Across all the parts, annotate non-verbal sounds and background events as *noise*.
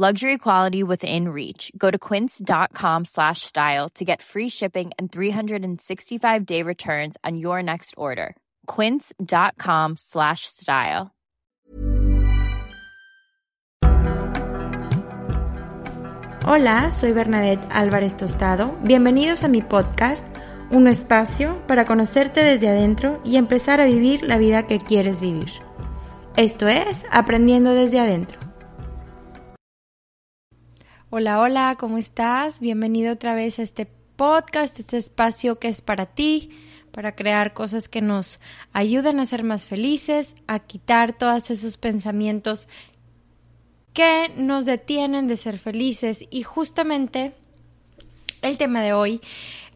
Luxury quality within reach. Go to quince.com slash style to get free shipping and 365 day returns on your next order. Quince.com slash style. Hola, soy Bernadette Álvarez Tostado. Bienvenidos a mi podcast, un espacio para conocerte desde adentro y empezar a vivir la vida que quieres vivir. Esto es Aprendiendo desde adentro. Hola, hola, ¿cómo estás? Bienvenido otra vez a este podcast, este espacio que es para ti, para crear cosas que nos ayuden a ser más felices, a quitar todos esos pensamientos que nos detienen de ser felices y justamente el tema de hoy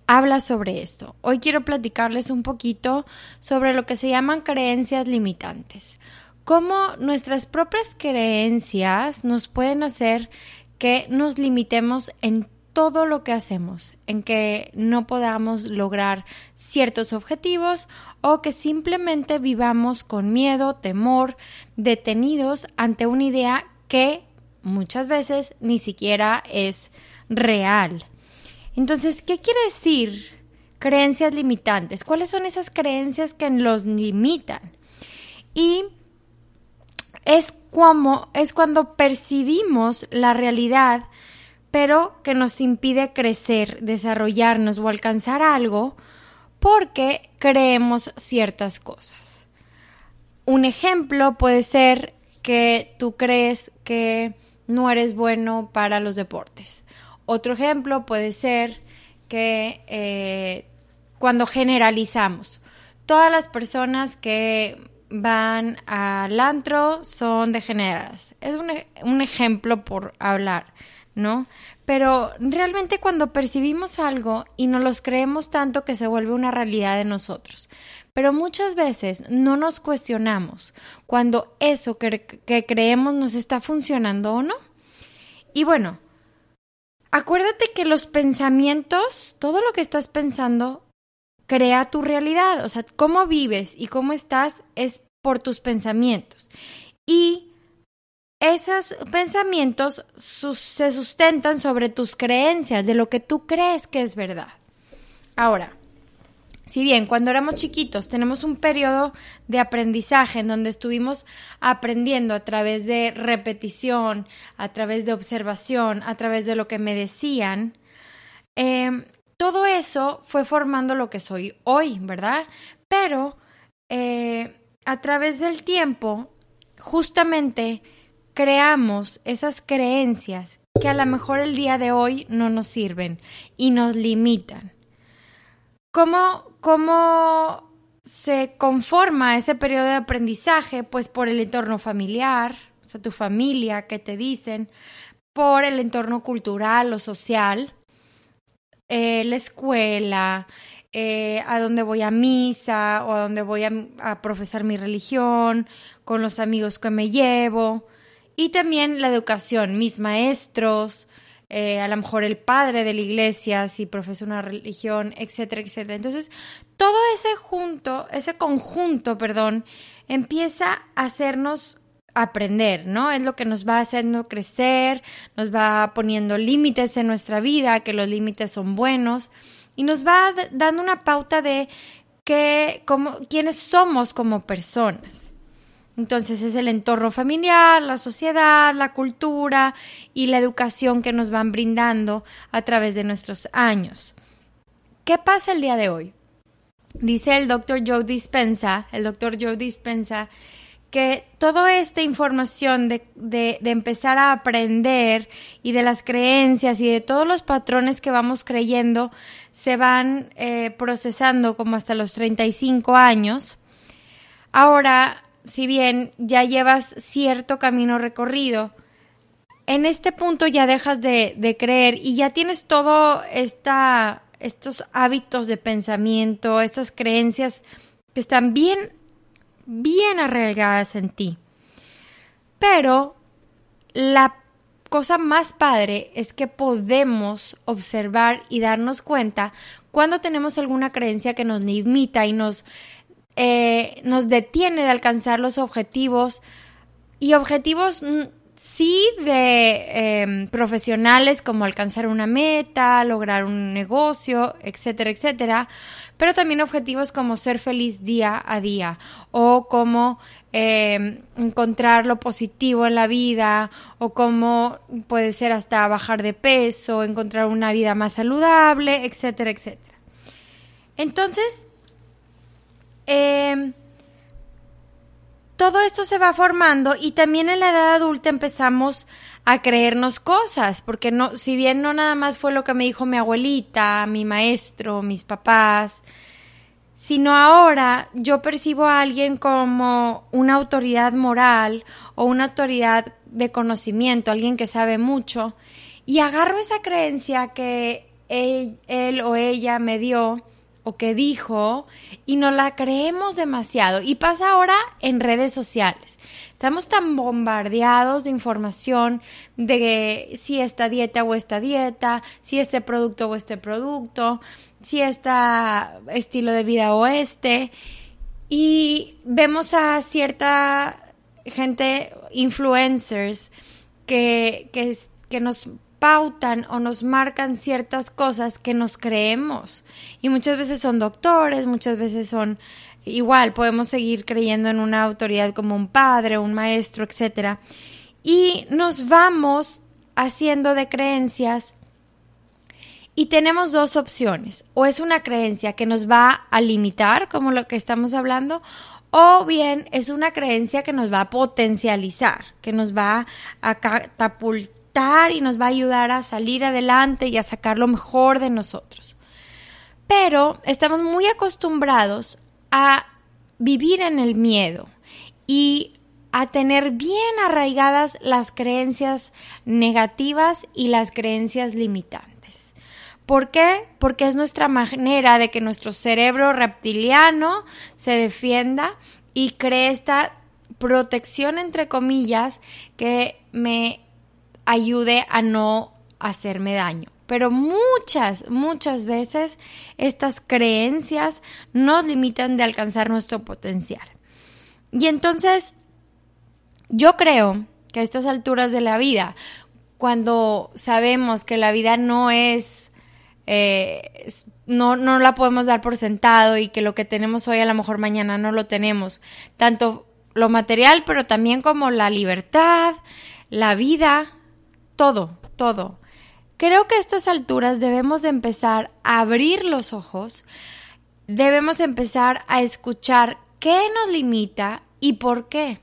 habla sobre esto. Hoy quiero platicarles un poquito sobre lo que se llaman creencias limitantes. Cómo nuestras propias creencias nos pueden hacer que nos limitemos en todo lo que hacemos, en que no podamos lograr ciertos objetivos o que simplemente vivamos con miedo, temor, detenidos ante una idea que muchas veces ni siquiera es real. Entonces, ¿qué quiere decir creencias limitantes? ¿Cuáles son esas creencias que los limitan? Y es como es cuando percibimos la realidad, pero que nos impide crecer, desarrollarnos o alcanzar algo porque creemos ciertas cosas. Un ejemplo puede ser que tú crees que no eres bueno para los deportes. Otro ejemplo puede ser que eh, cuando generalizamos, todas las personas que van al antro son degeneradas. Es un, un ejemplo por hablar, ¿no? Pero realmente cuando percibimos algo y nos los creemos tanto que se vuelve una realidad de nosotros. Pero muchas veces no nos cuestionamos cuando eso que, que creemos nos está funcionando o no. Y bueno, acuérdate que los pensamientos, todo lo que estás pensando, crea tu realidad. O sea, cómo vives y cómo estás es por tus pensamientos. Y esos pensamientos se sustentan sobre tus creencias, de lo que tú crees que es verdad. Ahora, si bien cuando éramos chiquitos tenemos un periodo de aprendizaje en donde estuvimos aprendiendo a través de repetición, a través de observación, a través de lo que me decían, eh, todo eso fue formando lo que soy hoy, ¿verdad? Pero eh, a través del tiempo, justamente creamos esas creencias que a lo mejor el día de hoy no nos sirven y nos limitan. ¿Cómo, cómo se conforma ese periodo de aprendizaje? Pues por el entorno familiar, o sea, tu familia, que te dicen, por el entorno cultural o social, eh, la escuela, eh, a dónde voy a misa o a dónde voy a, profesar mi religión, con los amigos que me llevo y también la educación, mis maestros, eh, a lo mejor el padre de la iglesia, si profesa una religión, etcétera, etcétera. Entonces, todo ese junto, ese conjunto, perdón, empieza a hacernos aprender, ¿no? Es lo que nos va haciendo crecer, nos va poniendo límites en nuestra vida, que los límites son buenos y nos va dando una pauta de que, como, quiénes somos como personas. Entonces es el entorno familiar, la sociedad, la cultura y la educación que nos van brindando a través de nuestros años. ¿Qué pasa el día de hoy? Dice el doctor Joe Dispensa, el doctor Joe Dispensa, que toda esta información de, de, empezar a aprender y de las creencias y de todos los patrones que vamos creyendo se van eh, procesando como hasta los 35 años. Ahora, si bien ya llevas cierto camino recorrido, en este punto ya dejas de, de creer y ya tienes todo esta, estos hábitos de pensamiento, estas creencias que están bien bien arraigadas en ti. Pero la cosa más padre es que podemos observar y darnos cuenta cuando tenemos alguna creencia que nos limita y nos, eh, nos detiene de alcanzar los objetivos y objetivos mm, sí de em, profesionales como alcanzar una meta, lograr un negocio, etcétera, etcétera, pero también objetivos como ser feliz día a día o como em, encontrar lo positivo en la vida o como puede ser hasta bajar de peso, encontrar una vida más saludable, etcétera, etcétera. Entonces, eh, todo esto se va formando y también en la edad adulta empezamos a creernos cosas, porque no, si bien no nada más fue lo que me dijo mi abuelita, mi maestro, mis papás, sino ahora yo percibo a alguien como una autoridad moral o una autoridad de conocimiento, alguien que sabe mucho, y agarro esa creencia que él, él o ella me dio o que dijo y no la creemos demasiado. Y pasa ahora en redes sociales. Estamos tan bombardeados de información de si esta dieta o esta dieta, si este producto o este producto, si este estilo de vida o este. Y vemos a cierta gente, influencers, que, que, que nos pautan o nos marcan ciertas cosas que nos creemos. Y muchas veces son doctores, muchas veces son igual, podemos seguir creyendo en una autoridad como un padre, un maestro, etc. Y nos vamos haciendo de creencias y tenemos dos opciones. O es una creencia que nos va a limitar, como lo que estamos hablando, o bien es una creencia que nos va a potencializar, que nos va a catapultar y nos va a ayudar a salir adelante y a sacar lo mejor de nosotros. Pero estamos muy acostumbrados a vivir en el miedo y a tener bien arraigadas las creencias negativas y las creencias limitantes. ¿Por qué? Porque es nuestra manera de que nuestro cerebro reptiliano se defienda y cree esta protección entre comillas que me ayude a no hacerme daño. Pero muchas, muchas veces estas creencias nos limitan de alcanzar nuestro potencial. Y entonces, yo creo que a estas alturas de la vida, cuando sabemos que la vida no es, eh, no, no la podemos dar por sentado y que lo que tenemos hoy a lo mejor mañana no lo tenemos, tanto lo material, pero también como la libertad, la vida, todo, todo. Creo que a estas alturas debemos de empezar a abrir los ojos, debemos empezar a escuchar qué nos limita y por qué.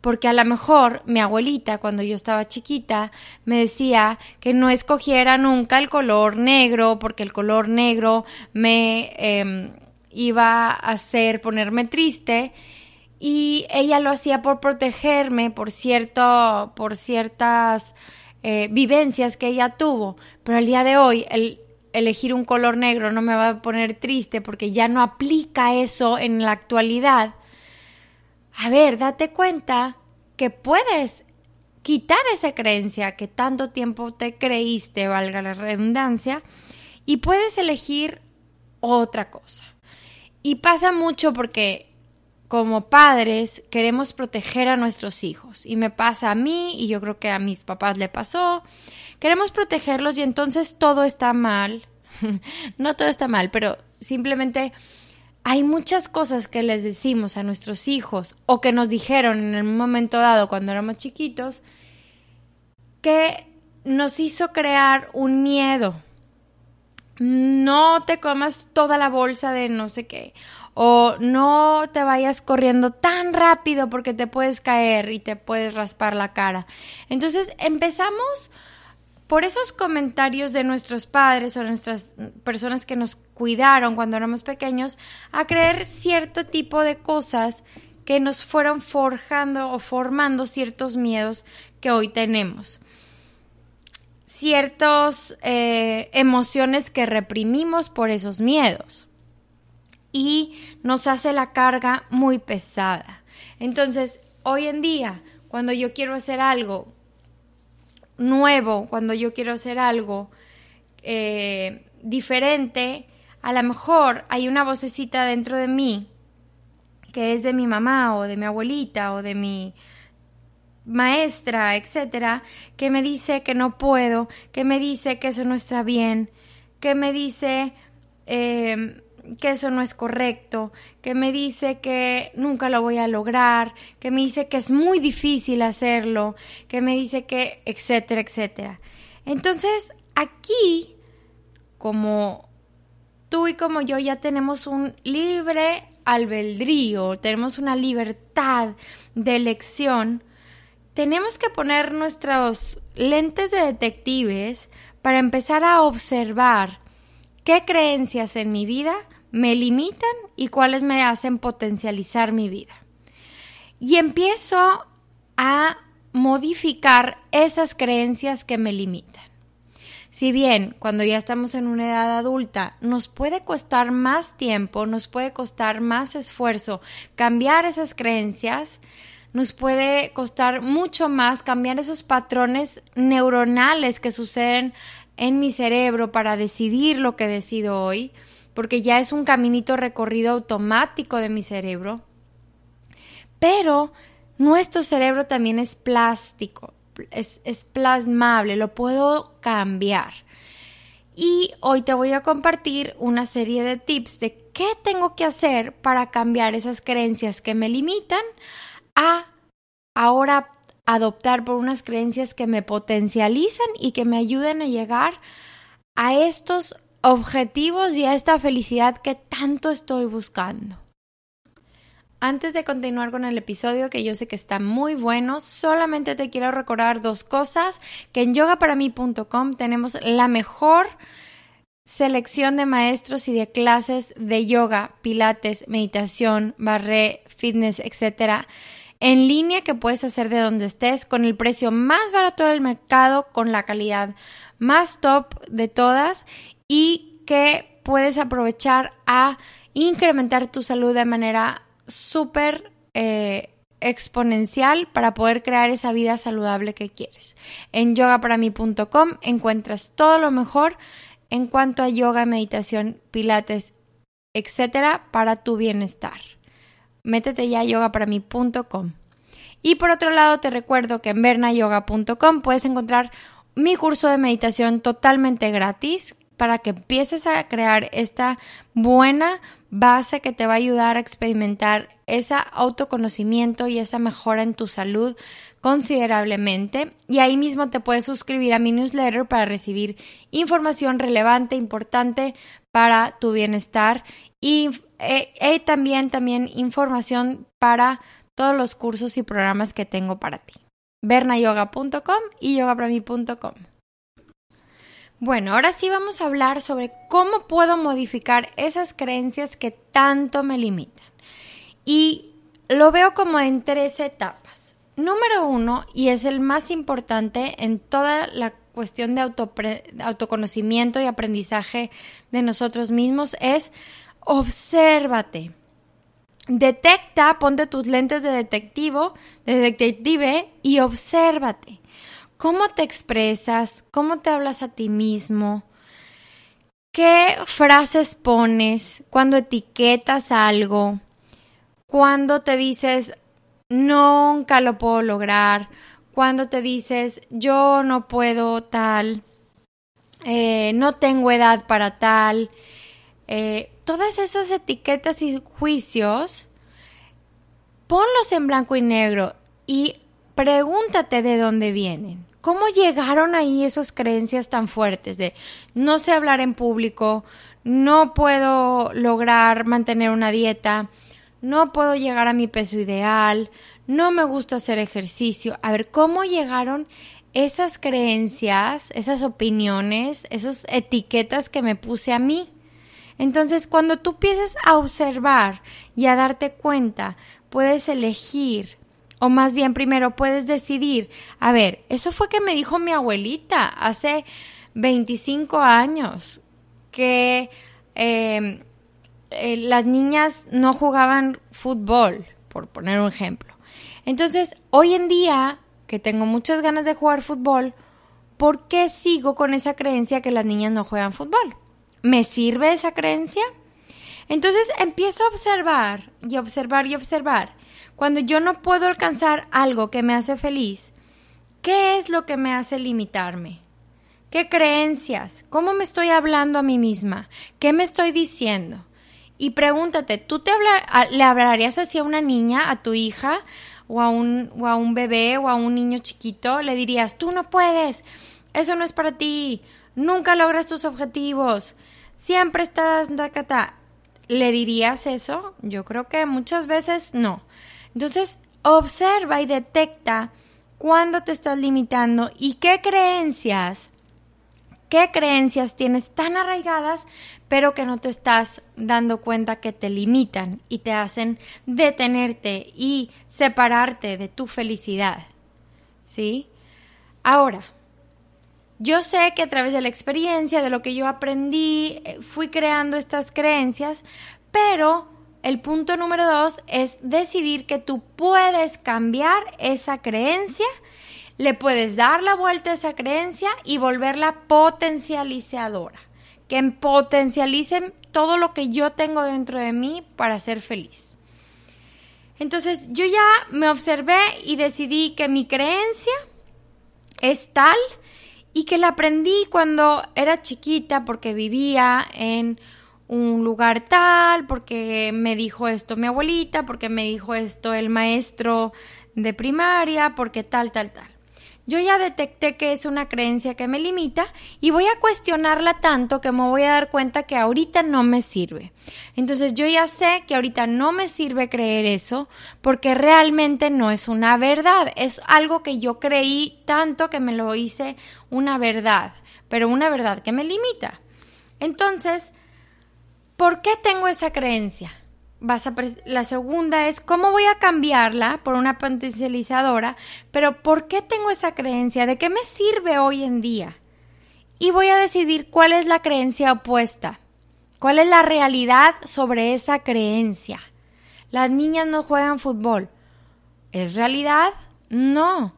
Porque a lo mejor mi abuelita, cuando yo estaba chiquita, me decía que no escogiera nunca el color negro, porque el color negro me em, iba a hacer ponerme triste. Y ella lo hacía por protegerme, por cierto, por ciertas eh, vivencias que ella tuvo, pero el día de hoy el elegir un color negro no me va a poner triste porque ya no aplica eso en la actualidad. A ver, date cuenta que puedes quitar esa creencia que tanto tiempo te creíste, valga la redundancia, y puedes elegir otra cosa. Y pasa mucho porque como padres queremos proteger a nuestros hijos. Y me pasa a mí y yo creo que a mis papás le pasó. Queremos protegerlos y entonces todo está mal. *laughs* no todo está mal, pero simplemente hay muchas cosas que les decimos a nuestros hijos o que nos dijeron en el momento dado cuando éramos chiquitos que nos hizo crear un miedo. No te comas toda la bolsa de no sé qué. O no te vayas corriendo tan rápido porque te puedes caer y te puedes raspar la cara. Entonces empezamos por esos comentarios de nuestros padres o nuestras personas que nos cuidaron cuando éramos pequeños a creer cierto tipo de cosas que nos fueron forjando o formando ciertos miedos que hoy tenemos. Ciertas eh, emociones que reprimimos por esos miedos. Y nos hace la carga muy pesada. Entonces, hoy en día, cuando yo quiero hacer algo nuevo, cuando yo quiero hacer algo eh, diferente, a lo mejor hay una vocecita dentro de mí que es de mi mamá o de mi abuelita o de mi maestra, etcétera, que me dice que no puedo, que me dice que eso no está bien, que me dice eh, que eso no es correcto, que me dice que nunca lo voy a lograr, que me dice que es muy difícil hacerlo, que me dice que, etcétera, etcétera. Entonces, aquí, como tú y como yo ya tenemos un libre albedrío, tenemos una libertad de elección, tenemos que poner nuestros lentes de detectives para empezar a observar qué creencias en mi vida me limitan y cuáles me hacen potencializar mi vida. Y empiezo a modificar esas creencias que me limitan. Si bien cuando ya estamos en una edad adulta nos puede costar más tiempo, nos puede costar más esfuerzo cambiar esas creencias, nos puede costar mucho más cambiar esos patrones neuronales que suceden en mi cerebro para decidir lo que decido hoy, porque ya es un caminito recorrido automático de mi cerebro. Pero nuestro cerebro también es plástico, es, es plasmable, lo puedo cambiar. Y hoy te voy a compartir una serie de tips de qué tengo que hacer para cambiar esas creencias que me limitan a ahora adoptar por unas creencias que me potencializan y que me ayuden a llegar a estos objetivos y a esta felicidad que tanto estoy buscando. Antes de continuar con el episodio, que yo sé que está muy bueno, solamente te quiero recordar dos cosas, que en yogaparamí.com tenemos la mejor selección de maestros y de clases de yoga, pilates, meditación, barré, fitness, etcétera, en línea que puedes hacer de donde estés con el precio más barato del mercado, con la calidad más top de todas y que puedes aprovechar a incrementar tu salud de manera súper eh, exponencial para poder crear esa vida saludable que quieres. En yogaparamí.com encuentras todo lo mejor en cuanto a yoga, meditación, pilates, etcétera, para tu bienestar. Métete ya a yogaparamí.com. Y por otro lado, te recuerdo que en bernayoga.com puedes encontrar mi curso de meditación totalmente gratis para que empieces a crear esta buena base que te va a ayudar a experimentar ese autoconocimiento y esa mejora en tu salud considerablemente. Y ahí mismo te puedes suscribir a mi newsletter para recibir información relevante, importante para tu bienestar y eh, también, también información para todos los cursos y programas que tengo para ti. bernayoga.com y yogaprami.com. Bueno, ahora sí vamos a hablar sobre cómo puedo modificar esas creencias que tanto me limitan. Y lo veo como en tres etapas. Número uno, y es el más importante en toda la cuestión de autoconocimiento y aprendizaje de nosotros mismos, es obsérvate. Detecta, ponte tus lentes de detectivo, de detective y obsérvate. ¿Cómo te expresas? ¿Cómo te hablas a ti mismo? ¿Qué frases pones cuando etiquetas algo? Cuando te dices, nunca lo puedo lograr. Cuando te dices, yo no puedo tal. Eh, no tengo edad para tal. Eh, todas esas etiquetas y juicios, ponlos en blanco y negro y pregúntate de dónde vienen. ¿Cómo llegaron ahí esas creencias tan fuertes de no sé hablar en público, no puedo lograr mantener una dieta, no puedo llegar a mi peso ideal, no me gusta hacer ejercicio? A ver, ¿cómo llegaron esas creencias, esas opiniones, esas etiquetas que me puse a mí? Entonces, cuando tú empieces a observar y a darte cuenta, puedes elegir o más bien, primero puedes decidir, a ver, eso fue que me dijo mi abuelita hace 25 años, que em, eh, las niñas no jugaban fútbol, por poner un ejemplo. Entonces, hoy en día, que tengo muchas ganas de jugar fútbol, ¿por qué sigo con esa creencia que las niñas no juegan fútbol? ¿Me sirve esa creencia? Entonces empiezo a observar y observar y observar cuando yo no puedo alcanzar algo que me hace feliz, ¿qué es lo que me hace limitarme? ¿Qué creencias? ¿Cómo me estoy hablando a mí misma? ¿Qué me estoy diciendo? Y pregúntate, ¿tú te le hablarías así a una niña, a tu hija, o a, un, o a un bebé, o a un niño chiquito? Le dirías, tú no puedes, eso no es para ti, nunca logras tus objetivos, siempre estás... ¿Le dirías eso? Yo creo que muchas veces no. Entonces, observa y detecta cuándo te estás limitando y qué creencias, qué creencias tienes tan arraigadas, pero que no te estás dando cuenta que te limitan y te hacen detenerte y separarte de tu felicidad. ¿Sí? Ahora, yo sé que a través de la experiencia, de lo que yo aprendí, eh, fui creando estas creencias, pero el punto número dos es decidir que tú puedes cambiar esa creencia, le puedes dar la vuelta a esa creencia y volverla potencializadora, que potencialice todo lo que yo tengo dentro de mí para ser feliz. Entonces yo ya me observé y decidí que mi creencia es tal y que la aprendí cuando era chiquita porque vivía en un lugar tal, porque me dijo esto mi abuelita, porque me dijo esto el maestro de primaria, porque tal, tal, tal. Yo ya detecté que es una creencia que me limita y voy a cuestionarla tanto que me voy a dar cuenta que ahorita no me sirve. Entonces yo ya sé que ahorita no me sirve creer eso porque realmente no es una verdad, es algo que yo creí tanto que me lo hice una verdad, pero una verdad que me limita. Entonces, ¿Por qué tengo esa creencia? Vas a la segunda es cómo voy a cambiarla por una potencializadora, pero ¿por qué tengo esa creencia? ¿De qué me sirve hoy en día? Y voy a decidir cuál es la creencia opuesta. ¿Cuál es la realidad sobre esa creencia? Las niñas no juegan fútbol. ¿Es realidad? No.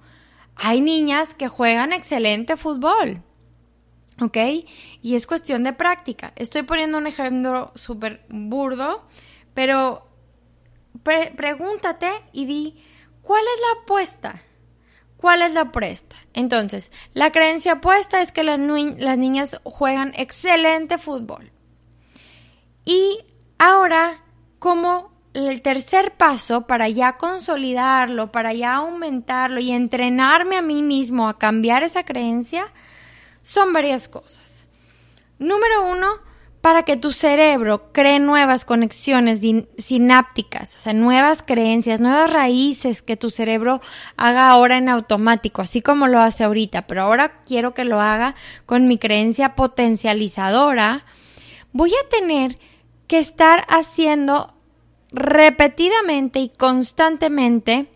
Hay niñas que juegan excelente fútbol. ¿Ok? Y es cuestión de práctica. Estoy poniendo un ejemplo súper burdo, pero pregúntate y di, ¿cuál es la apuesta? ¿Cuál es la apuesta? Entonces, la creencia apuesta es que las, las niñas juegan excelente fútbol. Y ahora, como el tercer paso para ya consolidarlo, para ya aumentarlo y entrenarme a mí mismo a cambiar esa creencia, son varias cosas. Número uno, para que tu cerebro cree nuevas conexiones sinápticas, o sea, nuevas creencias, nuevas raíces que tu cerebro haga ahora en automático, así como lo hace ahorita, pero ahora quiero que lo haga con mi creencia potencializadora, voy a tener que estar haciendo repetidamente y constantemente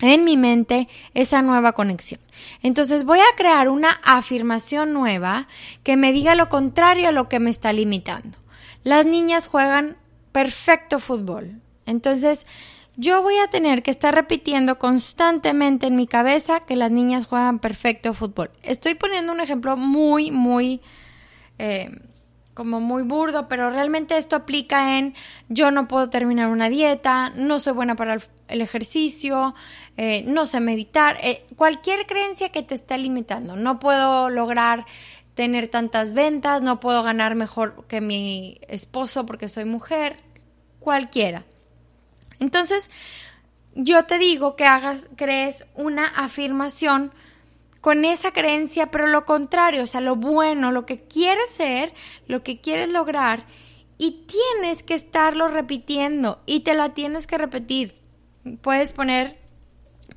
en mi mente esa nueva conexión. Entonces voy a crear una afirmación nueva que me diga lo contrario a lo que me está limitando. Las niñas juegan perfecto fútbol. Entonces, yo voy a tener que estar repitiendo constantemente en mi cabeza que las niñas juegan perfecto fútbol. Estoy poniendo un ejemplo muy, muy, eh, como muy burdo, pero realmente esto aplica en yo no puedo terminar una dieta, no soy buena para el, ejercicio, eh, no sé meditar, eh, cualquier creencia que te esté limitando. No puedo lograr tener tantas ventas, no puedo ganar mejor que mi esposo porque soy mujer, cualquiera. Entonces, yo te digo que hagas, crees una afirmación con esa creencia, pero lo contrario, o sea, lo bueno, lo que quieres ser, lo que quieres lograr, y tienes que estarlo repitiendo y te la tienes que repetir. Puedes poner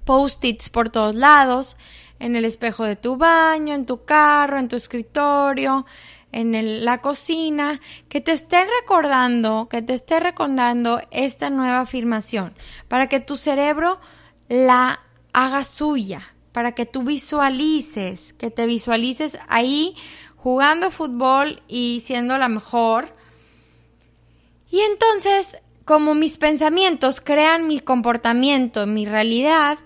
post-its por todos lados, en el espejo de tu baño, en tu carro, en tu escritorio, en la cocina, que te esté recordando, que te esté recordando esta nueva afirmación, para que tu cerebro la haga suya, para que tú visualices, que te visualices ahí jugando fútbol y siendo la mejor. Y entonces, como mis pensamientos crean mi comportamiento, mi realidad,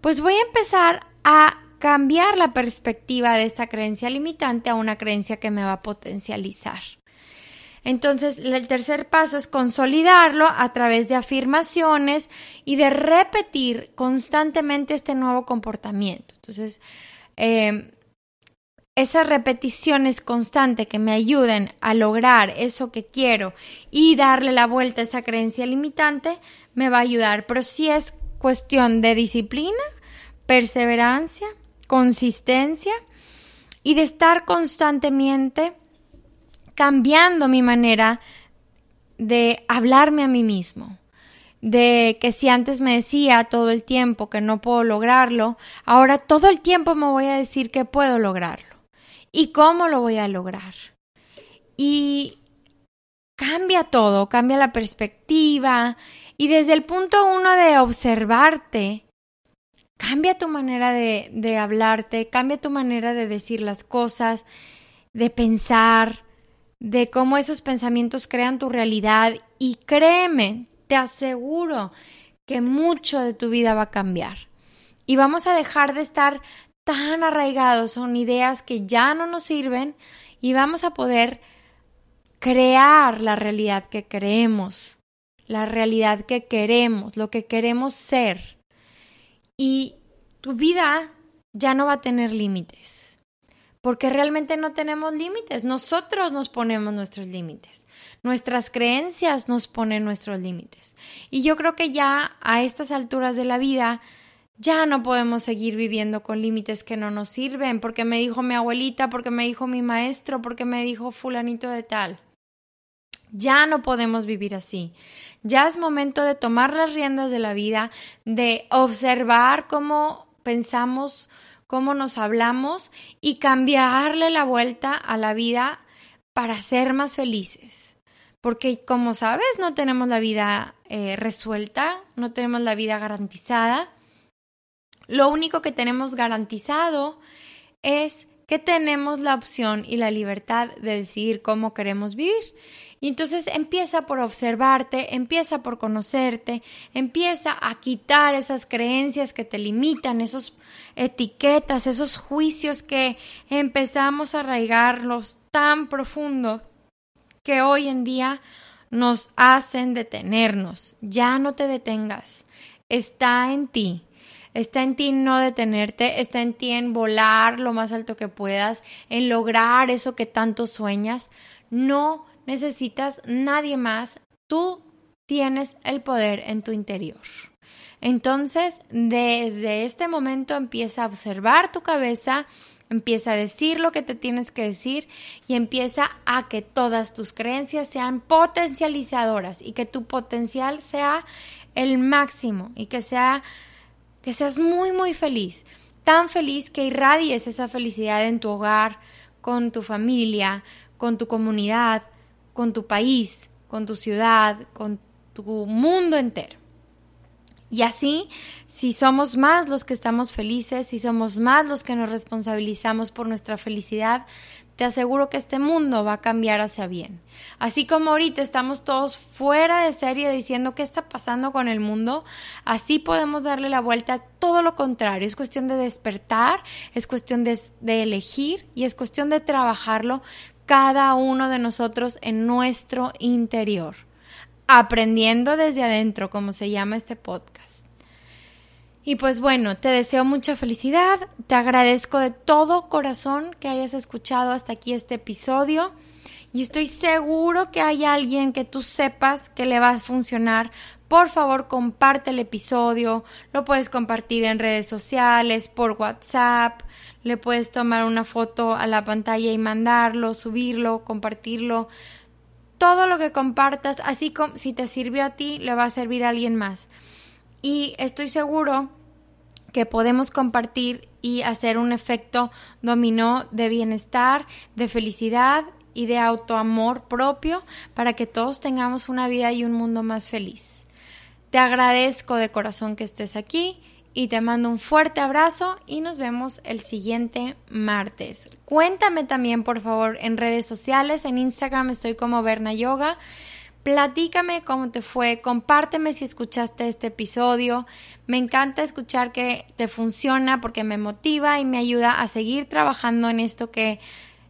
pues voy a empezar a cambiar la perspectiva de esta creencia limitante a una creencia que me va a potencializar. Entonces, el tercer paso es consolidarlo a través de afirmaciones y de repetir constantemente este nuevo comportamiento. Entonces, em, esas repeticiones constantes que me ayuden a lograr eso que quiero y darle la vuelta a esa creencia limitante, me va a ayudar. Pero si es cuestión de disciplina, perseverancia consistencia y de estar constantemente cambiando mi manera de hablarme a mí mismo. De que si antes me decía todo el tiempo que no puedo lograrlo, ahora todo el tiempo me voy a decir que puedo lograrlo. ¿Y cómo lo voy a lograr? Y cambia todo, cambia la perspectiva. Y desde el punto uno de observarte, Cambia tu manera de, de hablarte, cambia tu manera de decir las cosas, de pensar, de cómo esos pensamientos crean tu realidad y créeme, te aseguro que mucho de tu vida va a cambiar. Y vamos a dejar de estar tan arraigados son ideas que ya no nos sirven y vamos a poder crear la realidad que creemos, la realidad que queremos, lo que queremos ser y tu vida ya no va a tener límites. Porque realmente no tenemos límites. Nosotros nos ponemos nuestros límites. Nuestras creencias nos ponen nuestros límites. Y yo creo que ya a estas alturas de la vida ya no podemos seguir viviendo con límites que no nos sirven, porque me dijo mi abuelita, porque me dijo mi maestro, porque me dijo fulanito de tal. Ya no podemos vivir así. Ya es momento de tomar las riendas de la vida, de observar cómo pensamos, cómo nos hablamos y cambiarle la vuelta a la vida para ser más felices. Porque como sabes, no tenemos la vida eh, resuelta, no tenemos la vida garantizada. Lo único que tenemos garantizado es que tenemos la opción y la libertad de decidir cómo queremos vivir. Y entonces empieza por observarte, empieza por conocerte, empieza a quitar esas creencias que te limitan, esas etiquetas, esos juicios que empezamos a arraigarlos tan profundo que hoy en día nos hacen detenernos. Ya no te detengas. Está en ti Está en ti no detenerte, está en ti en volar lo más alto que puedas, en lograr eso que tanto sueñas. No necesitas nadie más, tú tienes el poder en tu interior. Entonces, desde este momento empieza a observar tu cabeza, empieza a decir lo que te tienes que decir y empieza a que todas tus creencias sean potencializadoras y que tu potencial sea el máximo y que sea que seas muy, muy feliz, tan feliz que irradies esa felicidad en tu hogar, con tu familia, con tu comunidad, con tu país, con tu ciudad, con tu mundo entero. Y así, si somos más los que estamos felices, si somos más los que nos responsabilizamos por nuestra felicidad, te aseguro que este mundo va a cambiar hacia bien. Así como ahorita estamos todos fuera de serie diciendo qué está pasando con el mundo, así podemos darle la vuelta a todo lo contrario. Es cuestión de despertar, es cuestión de, de elegir y es cuestión de trabajarlo cada uno de nosotros en nuestro interior. Aprendiendo desde adentro, como se llama este podcast. Y pues bueno, te deseo mucha felicidad, te agradezco de todo corazón que hayas escuchado hasta aquí este episodio y estoy seguro que hay alguien que tú sepas que le va a funcionar. Por favor, comparte el episodio, lo puedes compartir en redes sociales, por WhatsApp, le puedes tomar una foto a la pantalla y mandarlo, subirlo, compartirlo. Todo lo que compartas, así como si te sirvió a ti, le va a servir a alguien más. Y estoy seguro que podemos compartir y hacer un efecto dominó de bienestar, de felicidad y de autoamor propio para que todos tengamos una vida y un mundo más feliz. Te agradezco de corazón que estés aquí y te mando un fuerte abrazo y nos vemos el siguiente martes. Cuéntame también por favor en redes sociales, en Instagram estoy como Berna Yoga. Platícame cómo te fue, compárteme si escuchaste este episodio. Me encanta escuchar que te funciona porque me motiva y me ayuda a seguir trabajando en esto que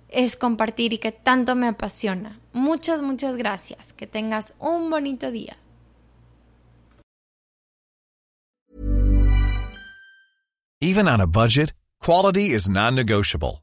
es compartir y que tanto me apasiona. Muchas, muchas gracias. Que tengas un bonito día. Even on a budget, quality is non-negotiable.